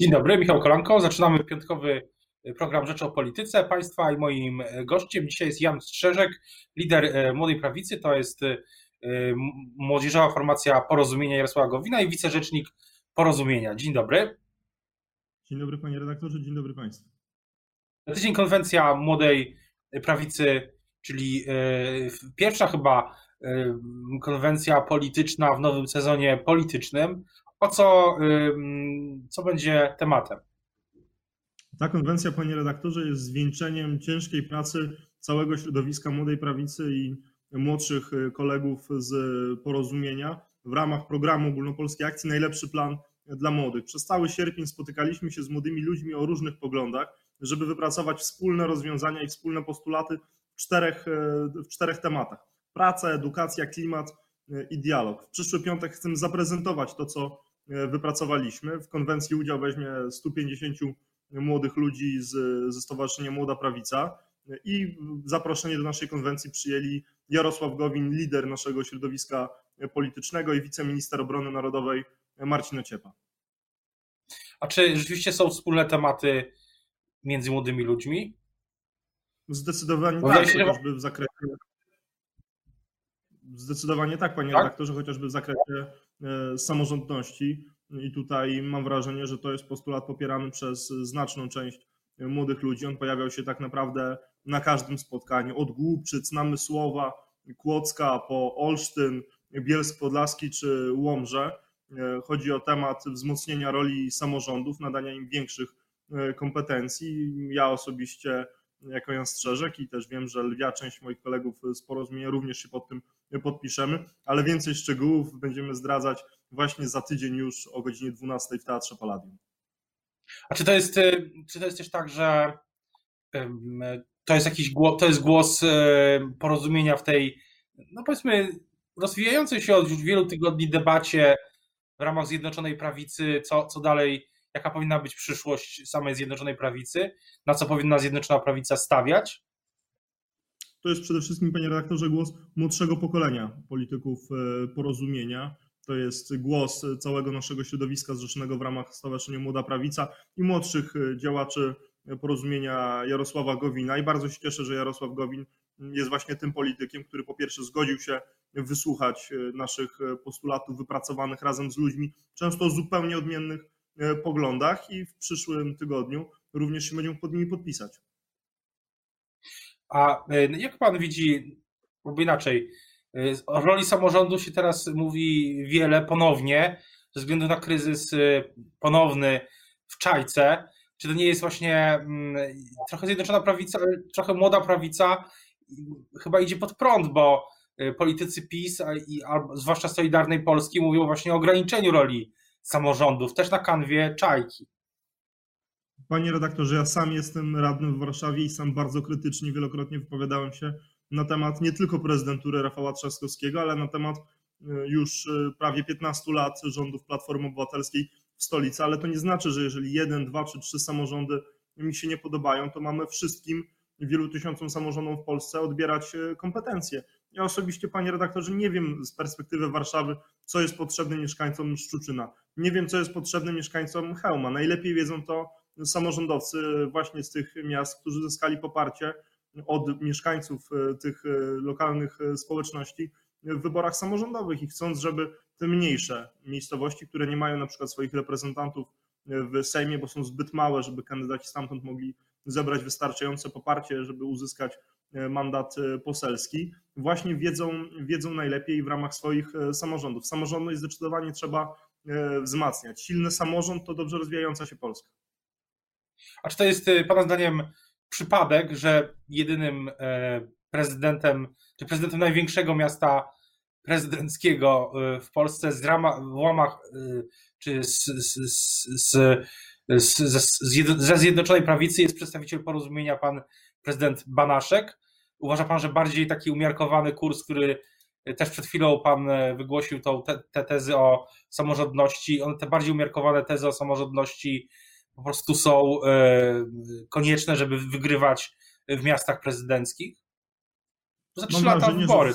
Dzień dobry, Michał Kolanko. Zaczynamy piątkowy program Rzeczy o Polityce Państwa i moim gościem dzisiaj jest Jan Strzeżek, lider e, Młodej Prawicy. To jest młodzieżowa formacja Porozumienia Jarosława Gowina i wicerzecznik Porozumienia. Dzień dobry. Dzień dobry panie redaktorze, dzień dobry państwu. Na tydzień konwencja Młodej Prawicy, czyli pierwsza chyba konwencja polityczna w nowym sezonie politycznym. O co, co będzie tematem? Ta konwencja, panie redaktorze, jest zwieńczeniem ciężkiej pracy całego środowiska Młodej Prawicy i młodszych y, kolegów z porozumienia w ramach programu ogólnopolskiej akcji Najlepszy Plan dla Młodych. Przez cały sierpień spotykaliśmy się z młodymi ludźmi o różnych poglądach, żeby wypracować wspólne rozwiązania i wspólne postulaty w czterech, y, w czterech tematach: praca, edukacja, klimat y, i dialog. W przyszły piątek chcemy zaprezentować to, co wypracowaliśmy. W konwencji udział weźmie 150 młodych ludzi z, ze Stowarzyszenia Młoda Prawica i zaproszenie do naszej konwencji przyjęli Jarosław Gowin, lider naszego środowiska politycznego i wiceminister obrony narodowej Marcin Ociepa. A czy rzeczywiście są wspólne tematy między młodymi ludźmi? Zdecydowanie tak, się, chociażby w zakresie Zdecydowanie tak, panie tak? redaktorze, chociażby w zakresie e, samorządności. I tutaj mam wrażenie, że to jest postulat popierany przez znaczną część młodych ludzi. On pojawiał się tak naprawdę na każdym spotkaniu. Od Głupczyc, Namysłowa, Kłodzka po Olsztyn, Bielsk Podlaski czy Łomże. E, chodzi o temat wzmocnienia roli samorządów, nadania im większych e, kompetencji. Ja osobiście jako Jan Strzeżek i też wiem, że lwia część moich kolegów z porozumienia również się pod tym podpiszemy, ale więcej szczegółów będziemy zdradzać właśnie za tydzień już o godzinie 12 w Teatrze Palladium. A czy to jest, y, czy to jest też tak, że to jest jakiś to jest głos y, porozumienia w tej, no powiedzmy, rozwijającej się od już wielu tygodni debacie w ramach Zjednoczonej Prawicy, co, co dalej, jaka powinna być przyszłość samej Zjednoczonej Prawicy, na co powinna Zjednoczona Prawica stawiać? To jest przede wszystkim, panie redaktorze, głos młodszego pokolenia polityków e, porozumienia. To jest głos całego naszego środowiska zrzeszonego w ramach Stowarzyszenia Młoda Prawica i młodszych e, działaczy porozumienia Jarosława Gowina. I bardzo się cieszę, że Jarosław Gowin jest właśnie tym politykiem, który po pierwsze zgodził się wysłuchać e, naszych postulatów wypracowanych razem z ludźmi, często zupełnie odmiennych poglądach i w przyszłym tygodniu również się będziemy pod nimi podpisać. A e, jak pan widzi, lub inaczej, e, o roli samorządu się teraz mówi wiele ponownie, ze względu na kryzys e, ponowny w Czajce. Czy to nie jest właśnie mm, trochę zjednoczona prawica, trochę młoda prawica, chyba idzie pod prąd, bo politycy PiS, i, zwłaszcza Solidarnej Polski, mówią właśnie o ograniczeniu roli samorządów, też na kanwie Czajki. Panie redaktorze, ja sam jestem radnym w Warszawie i sam bardzo krytycznie wielokrotnie wypowiadałem się na temat nie tylko prezydentury Rafała Trzaskowskiego, ale na temat e, już e, prawie 15 lat rządów Platformy Obywatelskiej w stolicy, ale to nie znaczy, że jeżeli jeden, dwa czy trzy samorządy mi się nie podobają, to mamy wszystkim wielu tysiącom samorządom w Polsce odbierać e, kompetencje. Ja osobiście, panie redaktorze, nie wiem z perspektywy Warszawy, co jest potrzebne mieszkańcom Szczuczyna. Nie wiem, co jest potrzebne mieszkańcom Chełma. Najlepiej wiedzą to samorządowcy właśnie z tych miast, którzy zyskali poparcie od mieszkańców e, tych e, lokalnych e, społeczności w wyborach samorządowych i chcąc, żeby te mniejsze miejscowości, które nie mają na przykład swoich reprezentantów w Sejmie, bo są zbyt małe, żeby kandydaci stamtąd mogli zebrać wystarczające poparcie, żeby uzyskać mandat poselski, właśnie wiedzą, wiedzą najlepiej w ramach swoich samorządów. Samorządność zdecydowanie trzeba wzmacniać. Silny samorząd to dobrze rozwijająca się Polska. A czy to jest Pana zdaniem przypadek, że jedynym e, prezydentem, czy prezydentem największego miasta prezydenckiego w Polsce z rama, w łamach czy z, z, z, z, ze Zjednoczonej Prawicy jest przedstawiciel porozumienia pan prezydent Banaszek? Uważa pan, że bardziej taki umiarkowany kurs, który też przed chwilą pan e, wygłosił tą, te, te tezy o samorządności, one te bardziej umiarkowane tezy o samorządności po prostu są e, konieczne, żeby wygrywać w miastach prezydenckich? Za trzy lata wybory.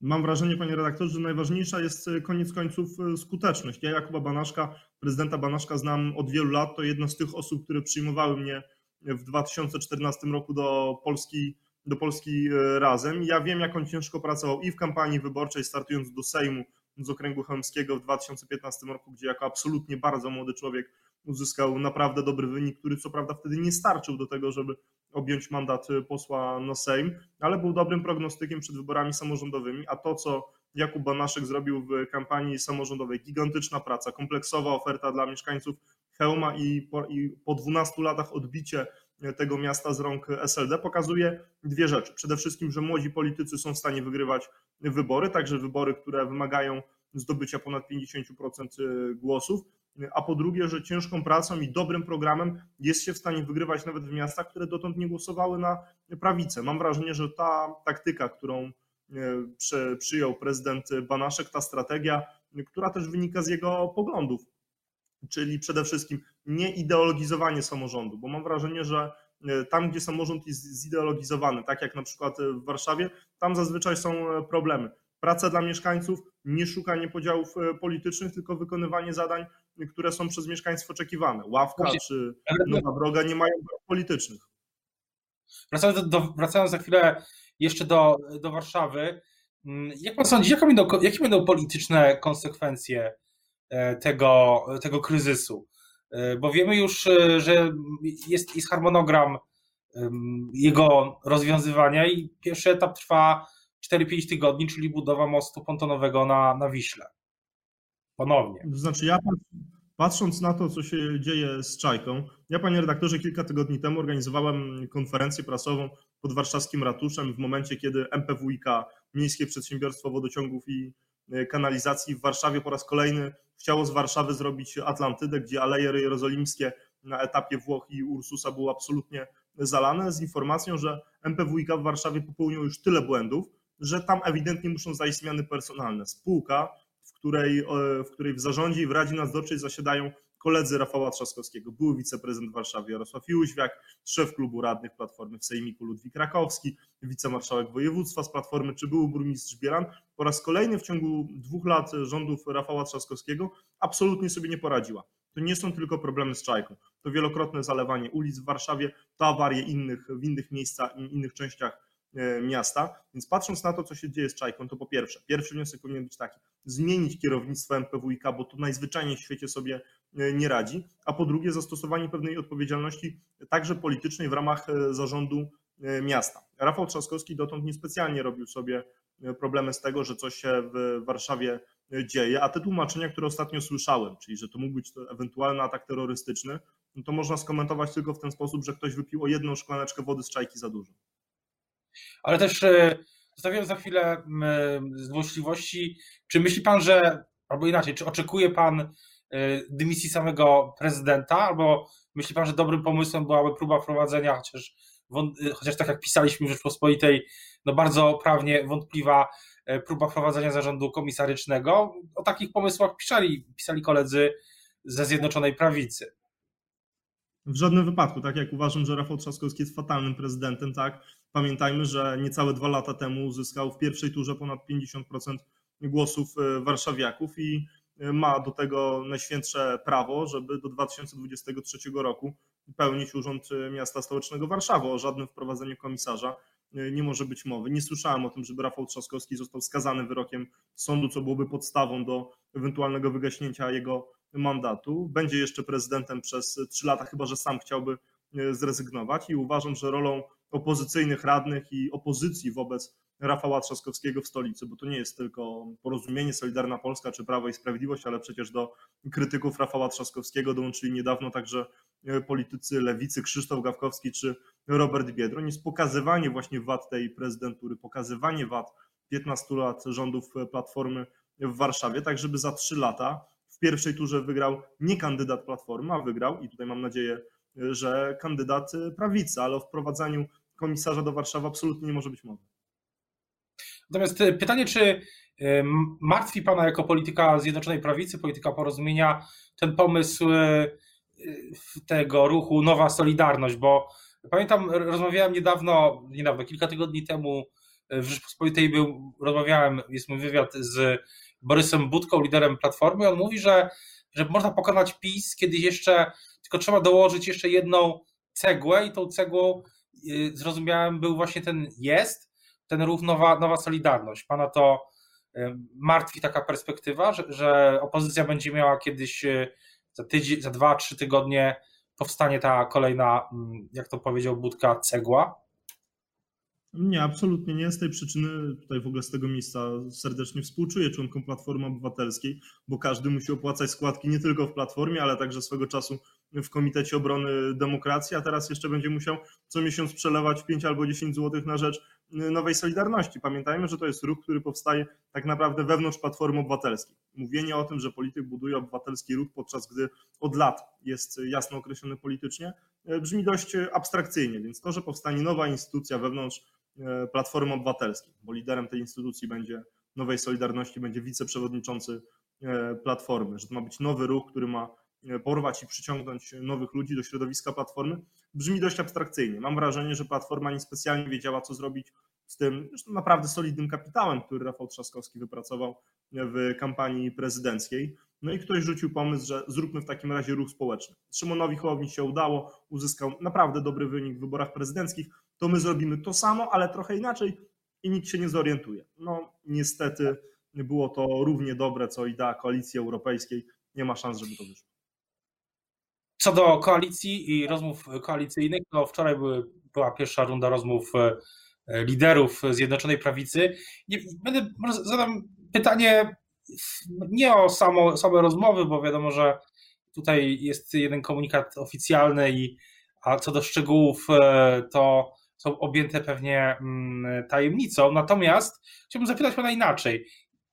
Mam wrażenie, panie redaktorze, że najważniejsza jest koniec końców skuteczność. Ja Jakuba Banaszka, prezydenta Banaszka znam od wielu lat. To jedna z tych osób, które przyjmowały mnie w 2014 roku do Polski, do Polski razem. Ja wiem, jak on ciężko pracował i w kampanii wyborczej, startując do Sejmu z okręgu chełmskiego w 2015 roku, gdzie jako absolutnie bardzo młody człowiek uzyskał naprawdę dobry wynik, który co prawda wtedy nie starczył do tego, żeby objąć mandat posła na Sejm, ale był dobrym prognostykiem przed wyborami samorządowymi, a to, co Jakub Banaszek zrobił w kampanii samorządowej, gigantyczna praca, kompleksowa oferta dla mieszkańców Chełma i po, i po 12 latach odbicie tego miasta z rąk SLD pokazuje dwie rzeczy. Przede wszystkim, że młodzi politycy są w stanie wygrywać wybory, także wybory, które wymagają zdobycia ponad 50% głosów, a po drugie, że ciężką pracą i dobrym programem jest się w stanie wygrywać nawet w miastach, które dotąd nie głosowały na prawicę. Mam wrażenie, że ta taktyka, którą e, przyjął prezydent Banaszek, ta strategia, która też wynika z jego poglądów, czyli przede wszystkim nie ideologizowanie samorządu, bo mam wrażenie, że e, tam, gdzie samorząd jest zideologizowany, tak jak na przykład w Warszawie, tam zazwyczaj są e, problemy. Praca dla mieszkańców, nie szukanie podziałów politycznych, tylko wykonywanie zadań które są przez mieszkańców oczekiwane. Ławka Właśnie. czy Nowa Droga nie mają politycznych. Wracając, do, wracając za chwilę jeszcze do, do Warszawy, mm, jak pan sądzi, jakie będą, jakie będą polityczne konsekwencje e, tego, tego kryzysu? E, bo wiemy już, e, że jest, jest harmonogram jego rozwiązywania i pierwszy etap trwa 4-5 tygodni, czyli budowa mostu pontonowego na, na Wiśle ponownie. Znaczy ja patrząc na to, co się dzieje z Czajką, ja panie redaktorze kilka tygodni temu organizowałem konferencję prasową pod warszawskim ratuszem w momencie, kiedy MPWiK, Miejskie Przedsiębiorstwo Wodociągów i e, Kanalizacji w Warszawie po raz kolejny chciało z Warszawy zrobić Atlantydę, gdzie Aleje Jerozolimskie na etapie Włoch i Ursusa było absolutnie zalane z informacją, że MPWiK w Warszawie popełnił już tyle błędów, że tam ewidentnie muszą zajść zmiany personalne. Spółka której, w której w zarządzie i w Radzie Nadzorczej zasiadają koledzy Rafała Trzaskowskiego, były wiceprezydent Warszawy Jarosław Jóźwiak, szef klubu radnych Platformy w Sejmiku Ludwik Rakowski, wicemarszałek województwa z Platformy, czy były burmistrz Bielan. Po raz kolejny w ciągu dwóch lat rządów Rafała Trzaskowskiego absolutnie sobie nie poradziła. To nie są tylko problemy z czajką. To wielokrotne zalewanie ulic w Warszawie, to awarie innych, w innych miejscach, innych częściach E, miasta. Więc patrząc na to, co się dzieje z Czajką, to po pierwsze, pierwszy wniosek powinien być taki, zmienić kierownictwo MPWiK, bo to najzwyczajniej w świecie sobie nie radzi, a po drugie zastosowanie pewnej odpowiedzialności także politycznej w ramach e, zarządu miasta. Rafał Trzaskowski dotąd niespecjalnie robił sobie problemy z tego, że coś się w Warszawie dzieje, a te tłumaczenia, które ostatnio słyszałem, czyli że to mógł być to ewentualny atak terrorystyczny, no to można skomentować tylko w ten sposób, że ktoś wypił o jedną szklaneczkę wody z czajki za dużo. Ale też e, zostawiam za chwilę złośliwości. Czy myśli pan, że, albo inaczej, czy oczekuje pan e, dymisji samego prezydenta, albo myśli pan, że dobrym pomysłem byłaby próba wprowadzenia, chociaż, e, chociaż tak jak pisaliśmy w Rzeczpospolitej, no bardzo prawnie wątpliwa próba wprowadzenia zarządu komisarycznego. O takich pomysłach pisali, pisali koledzy ze Zjednoczonej Prawicy. W żadnym wypadku, tak jak uważam, że Rafał Trzaskowski jest fatalnym prezydentem, tak. Pamiętajmy, że niecałe dwa lata temu uzyskał w pierwszej turze ponad 50% głosów warszawiaków i ma do tego najświętsze prawo, żeby do 2023 roku pełnić urząd e, miasta stołecznego Warszawy. O żadnym wprowadzeniu komisarza nie może być mowy. Nie słyszałem o tym, żeby Rafał Trzaskowski został skazany wyrokiem sądu, co byłoby podstawą do ewentualnego wygaśnięcia jego mandatu. Będzie jeszcze prezydentem przez trzy lata, chyba że sam chciałby e, zrezygnować i uważam, że rolą opozycyjnych radnych i opozycji wobec Rafała Trzaskowskiego w stolicy, bo to nie jest tylko porozumienie Solidarna Polska czy Prawo i Sprawiedliwość, ale przecież do krytyków Rafała Trzaskowskiego dołączyli niedawno także e, politycy lewicy Krzysztof Gawkowski czy Robert Biedroń. Jest pokazywanie właśnie wad tej prezydentury, pokazywanie wad 15 lat rządów Platformy w Warszawie, tak żeby za trzy lata w pierwszej turze wygrał nie kandydat Platformy, a wygrał i tutaj mam nadzieję, że kandydat prawicy, ale o wprowadzaniu komisarza do Warszawy absolutnie nie może być mowy. Natomiast e, pytanie, czy e, martwi Pana jako polityka Zjednoczonej Prawicy, polityka porozumienia, ten pomysł e, tego ruchu Nowa Solidarność, bo pamiętam, rozmawiałem niedawno, niedawno, kilka tygodni temu w Rzeczpospolitej był, rozmawiałem, jest mój wywiad z Borysem Budką, liderem Platformy, on mówi, że, że można pokonać PiS, kiedy jeszcze, tylko trzeba dołożyć jeszcze jedną cegłę i tą cegłą zrozumiałem był właśnie ten jest, ten ruch Nowa, nowa Solidarność. Pana to y, martwi taka perspektywa, że, że opozycja będzie miała kiedyś y, za tydzień, za dwa, trzy tygodnie powstanie ta kolejna, mm, jak to powiedział Budka, cegła? Nie, absolutnie nie. Z tej przyczyny tutaj w ogóle z tego miejsca serdecznie współczuję członkom Platformy Obywatelskiej, bo każdy musi opłacać składki nie tylko w Platformie, ale także swego czasu w Komitecie Obrony Demokracji, a teraz jeszcze będzie musiał co miesiąc przelewać 5 albo 10 zł na rzecz nowej Solidarności. Pamiętajmy, że to jest ruch, który powstaje tak naprawdę wewnątrz Platformy Obywatelskiej. Mówienie o tym, że polityk buduje obywatelski ruch, podczas gdy od lat jest jasno określony politycznie, brzmi dość abstrakcyjnie, więc to, że powstanie nowa instytucja wewnątrz E, Platformy Obywatelskiej, bo liderem tej instytucji będzie Nowej Solidarności, będzie wiceprzewodniczący e, Platformy, że to ma być nowy ruch, który ma e, porwać i przyciągnąć nowych ludzi do środowiska Platformy, brzmi dość abstrakcyjnie. Mam wrażenie, że Platforma niespecjalnie wiedziała, co zrobić z tym naprawdę solidnym kapitałem, który Rafał Trzaskowski wypracował w kampanii prezydenckiej. No i ktoś rzucił pomysł, że zróbmy w takim razie ruch społeczny. Szymonowi Hołowni się udało, uzyskał naprawdę dobry wynik w wyborach prezydenckich, to my zrobimy to samo, ale trochę inaczej i nikt się nie zorientuje. No niestety było to równie dobre, co idea koalicji europejskiej. Nie ma szans, żeby to wyszło. Co do koalicji i rozmów koalicyjnych, to wczoraj były, była pierwsza runda rozmów e, liderów Zjednoczonej Prawicy. Nie, będę, zadam pytanie nie o samo, same rozmowy, bo wiadomo, że tutaj jest jeden komunikat oficjalny, i, a co do szczegółów, e, to są objęte pewnie mm, tajemnicą. Natomiast chciałbym zapytać pana inaczej.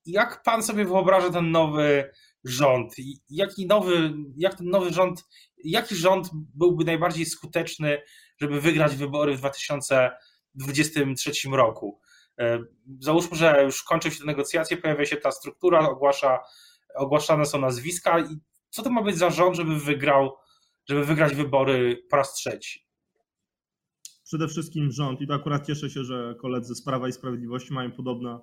Jak pan sobie wyobraża ten nowy rząd? Jaki nowy, jak ten nowy rząd, jaki rząd byłby najbardziej skuteczny, żeby wygrać wybory w 2023 roku? E, załóżmy, że już kończą się te negocjacje, pojawia się ta struktura, ogłasza, ogłaszane są nazwiska i co to ma być za rząd, żeby wygrał, żeby wygrać wybory po raz trzeci? Przede wszystkim rząd, i to akurat cieszę się, że koledzy z Prawa i Sprawiedliwości mają podobne,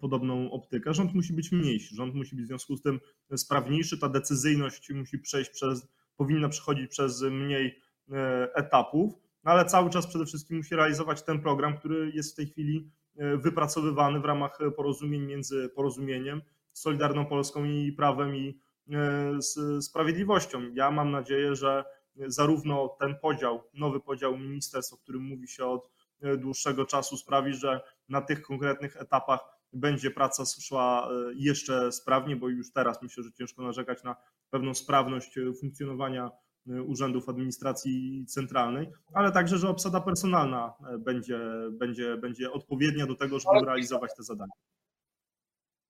podobną optykę. Rząd musi być mniejszy, rząd musi być w związku z tym sprawniejszy, ta decyzyjność musi przejść przez, powinna przechodzić przez mniej e, etapów, ale cały czas przede wszystkim musi realizować ten program, który jest w tej chwili E, wypracowywany w ramach porozumień między porozumieniem, Solidarną Polską i Prawem i e, Sprawiedliwością. Ja mam nadzieję, że zarówno ten podział, nowy podział ministerstw, o którym mówi się od e, dłuższego czasu, sprawi, że na tych konkretnych etapach będzie praca szła jeszcze sprawnie, bo już teraz myślę, że ciężko narzekać na pewną sprawność funkcjonowania Y, urzędów administracji centralnej, ale także, że obsada personalna e, będzie, będzie, będzie odpowiednia do tego, żeby realizować te zadania.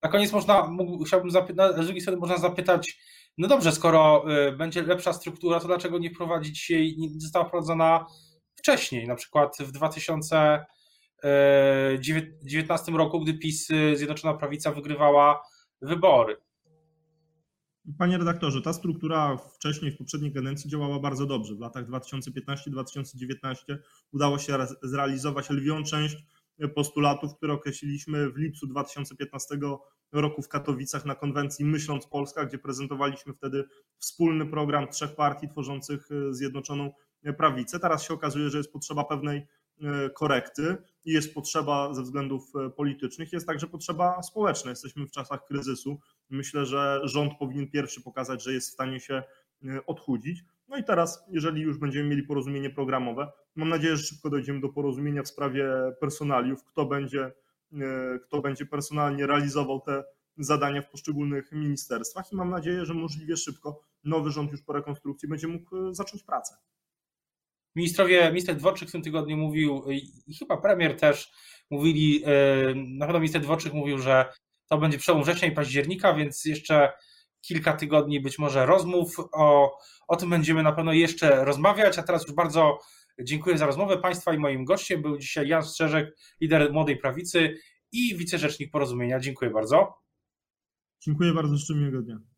Na koniec można, chciałbym zapytać, z drugiej strony można zapytać, no dobrze, skoro będzie lepsza struktura, to dlaczego nie wprowadzić jej, nie została wprowadzona wcześniej, na przykład w 2019 roku, gdy PiS, y, Zjednoczona Prawica wygrywała wybory. Panie redaktorze, ta struktura wcześniej w poprzedniej kadencji działała bardzo dobrze. W latach 2015-2019 udało się zrealizować lwią część postulatów, które określiliśmy w lipcu 2015 roku w Katowicach na konwencji Myśląc Polska, gdzie prezentowaliśmy wtedy wspólny program trzech partii tworzących Zjednoczoną Prawicę. Teraz się okazuje, że jest potrzeba pewnej E, korekty i jest potrzeba ze względów e, politycznych, jest także potrzeba społeczna. Jesteśmy w czasach kryzysu. Myślę, że rząd powinien pierwszy pokazać, że jest w stanie się e, odchudzić. No i teraz, jeżeli już będziemy mieli porozumienie programowe, mam nadzieję, że szybko dojdziemy do porozumienia w sprawie personaliów, kto będzie, kto będzie personalnie realizował te zadania w poszczególnych ministerstwach i mam nadzieję, że możliwie szybko nowy rząd już po rekonstrukcji będzie mógł zacząć pracę. Ministrowie, minister Dworczyk w tym tygodniu mówił i chyba premier też mówili, e, na pewno minister Dworczyk mówił, że to będzie przełom września i października, więc jeszcze kilka tygodni być może rozmów. O, o tym będziemy na pewno jeszcze rozmawiać, a teraz już bardzo dziękuję za rozmowę Państwa i moim gościem był dzisiaj Jan Strzeżek, lider Młodej Prawicy i wicerzecznik Porozumienia. Dziękuję bardzo. Dziękuję bardzo, życzę miłego dnia.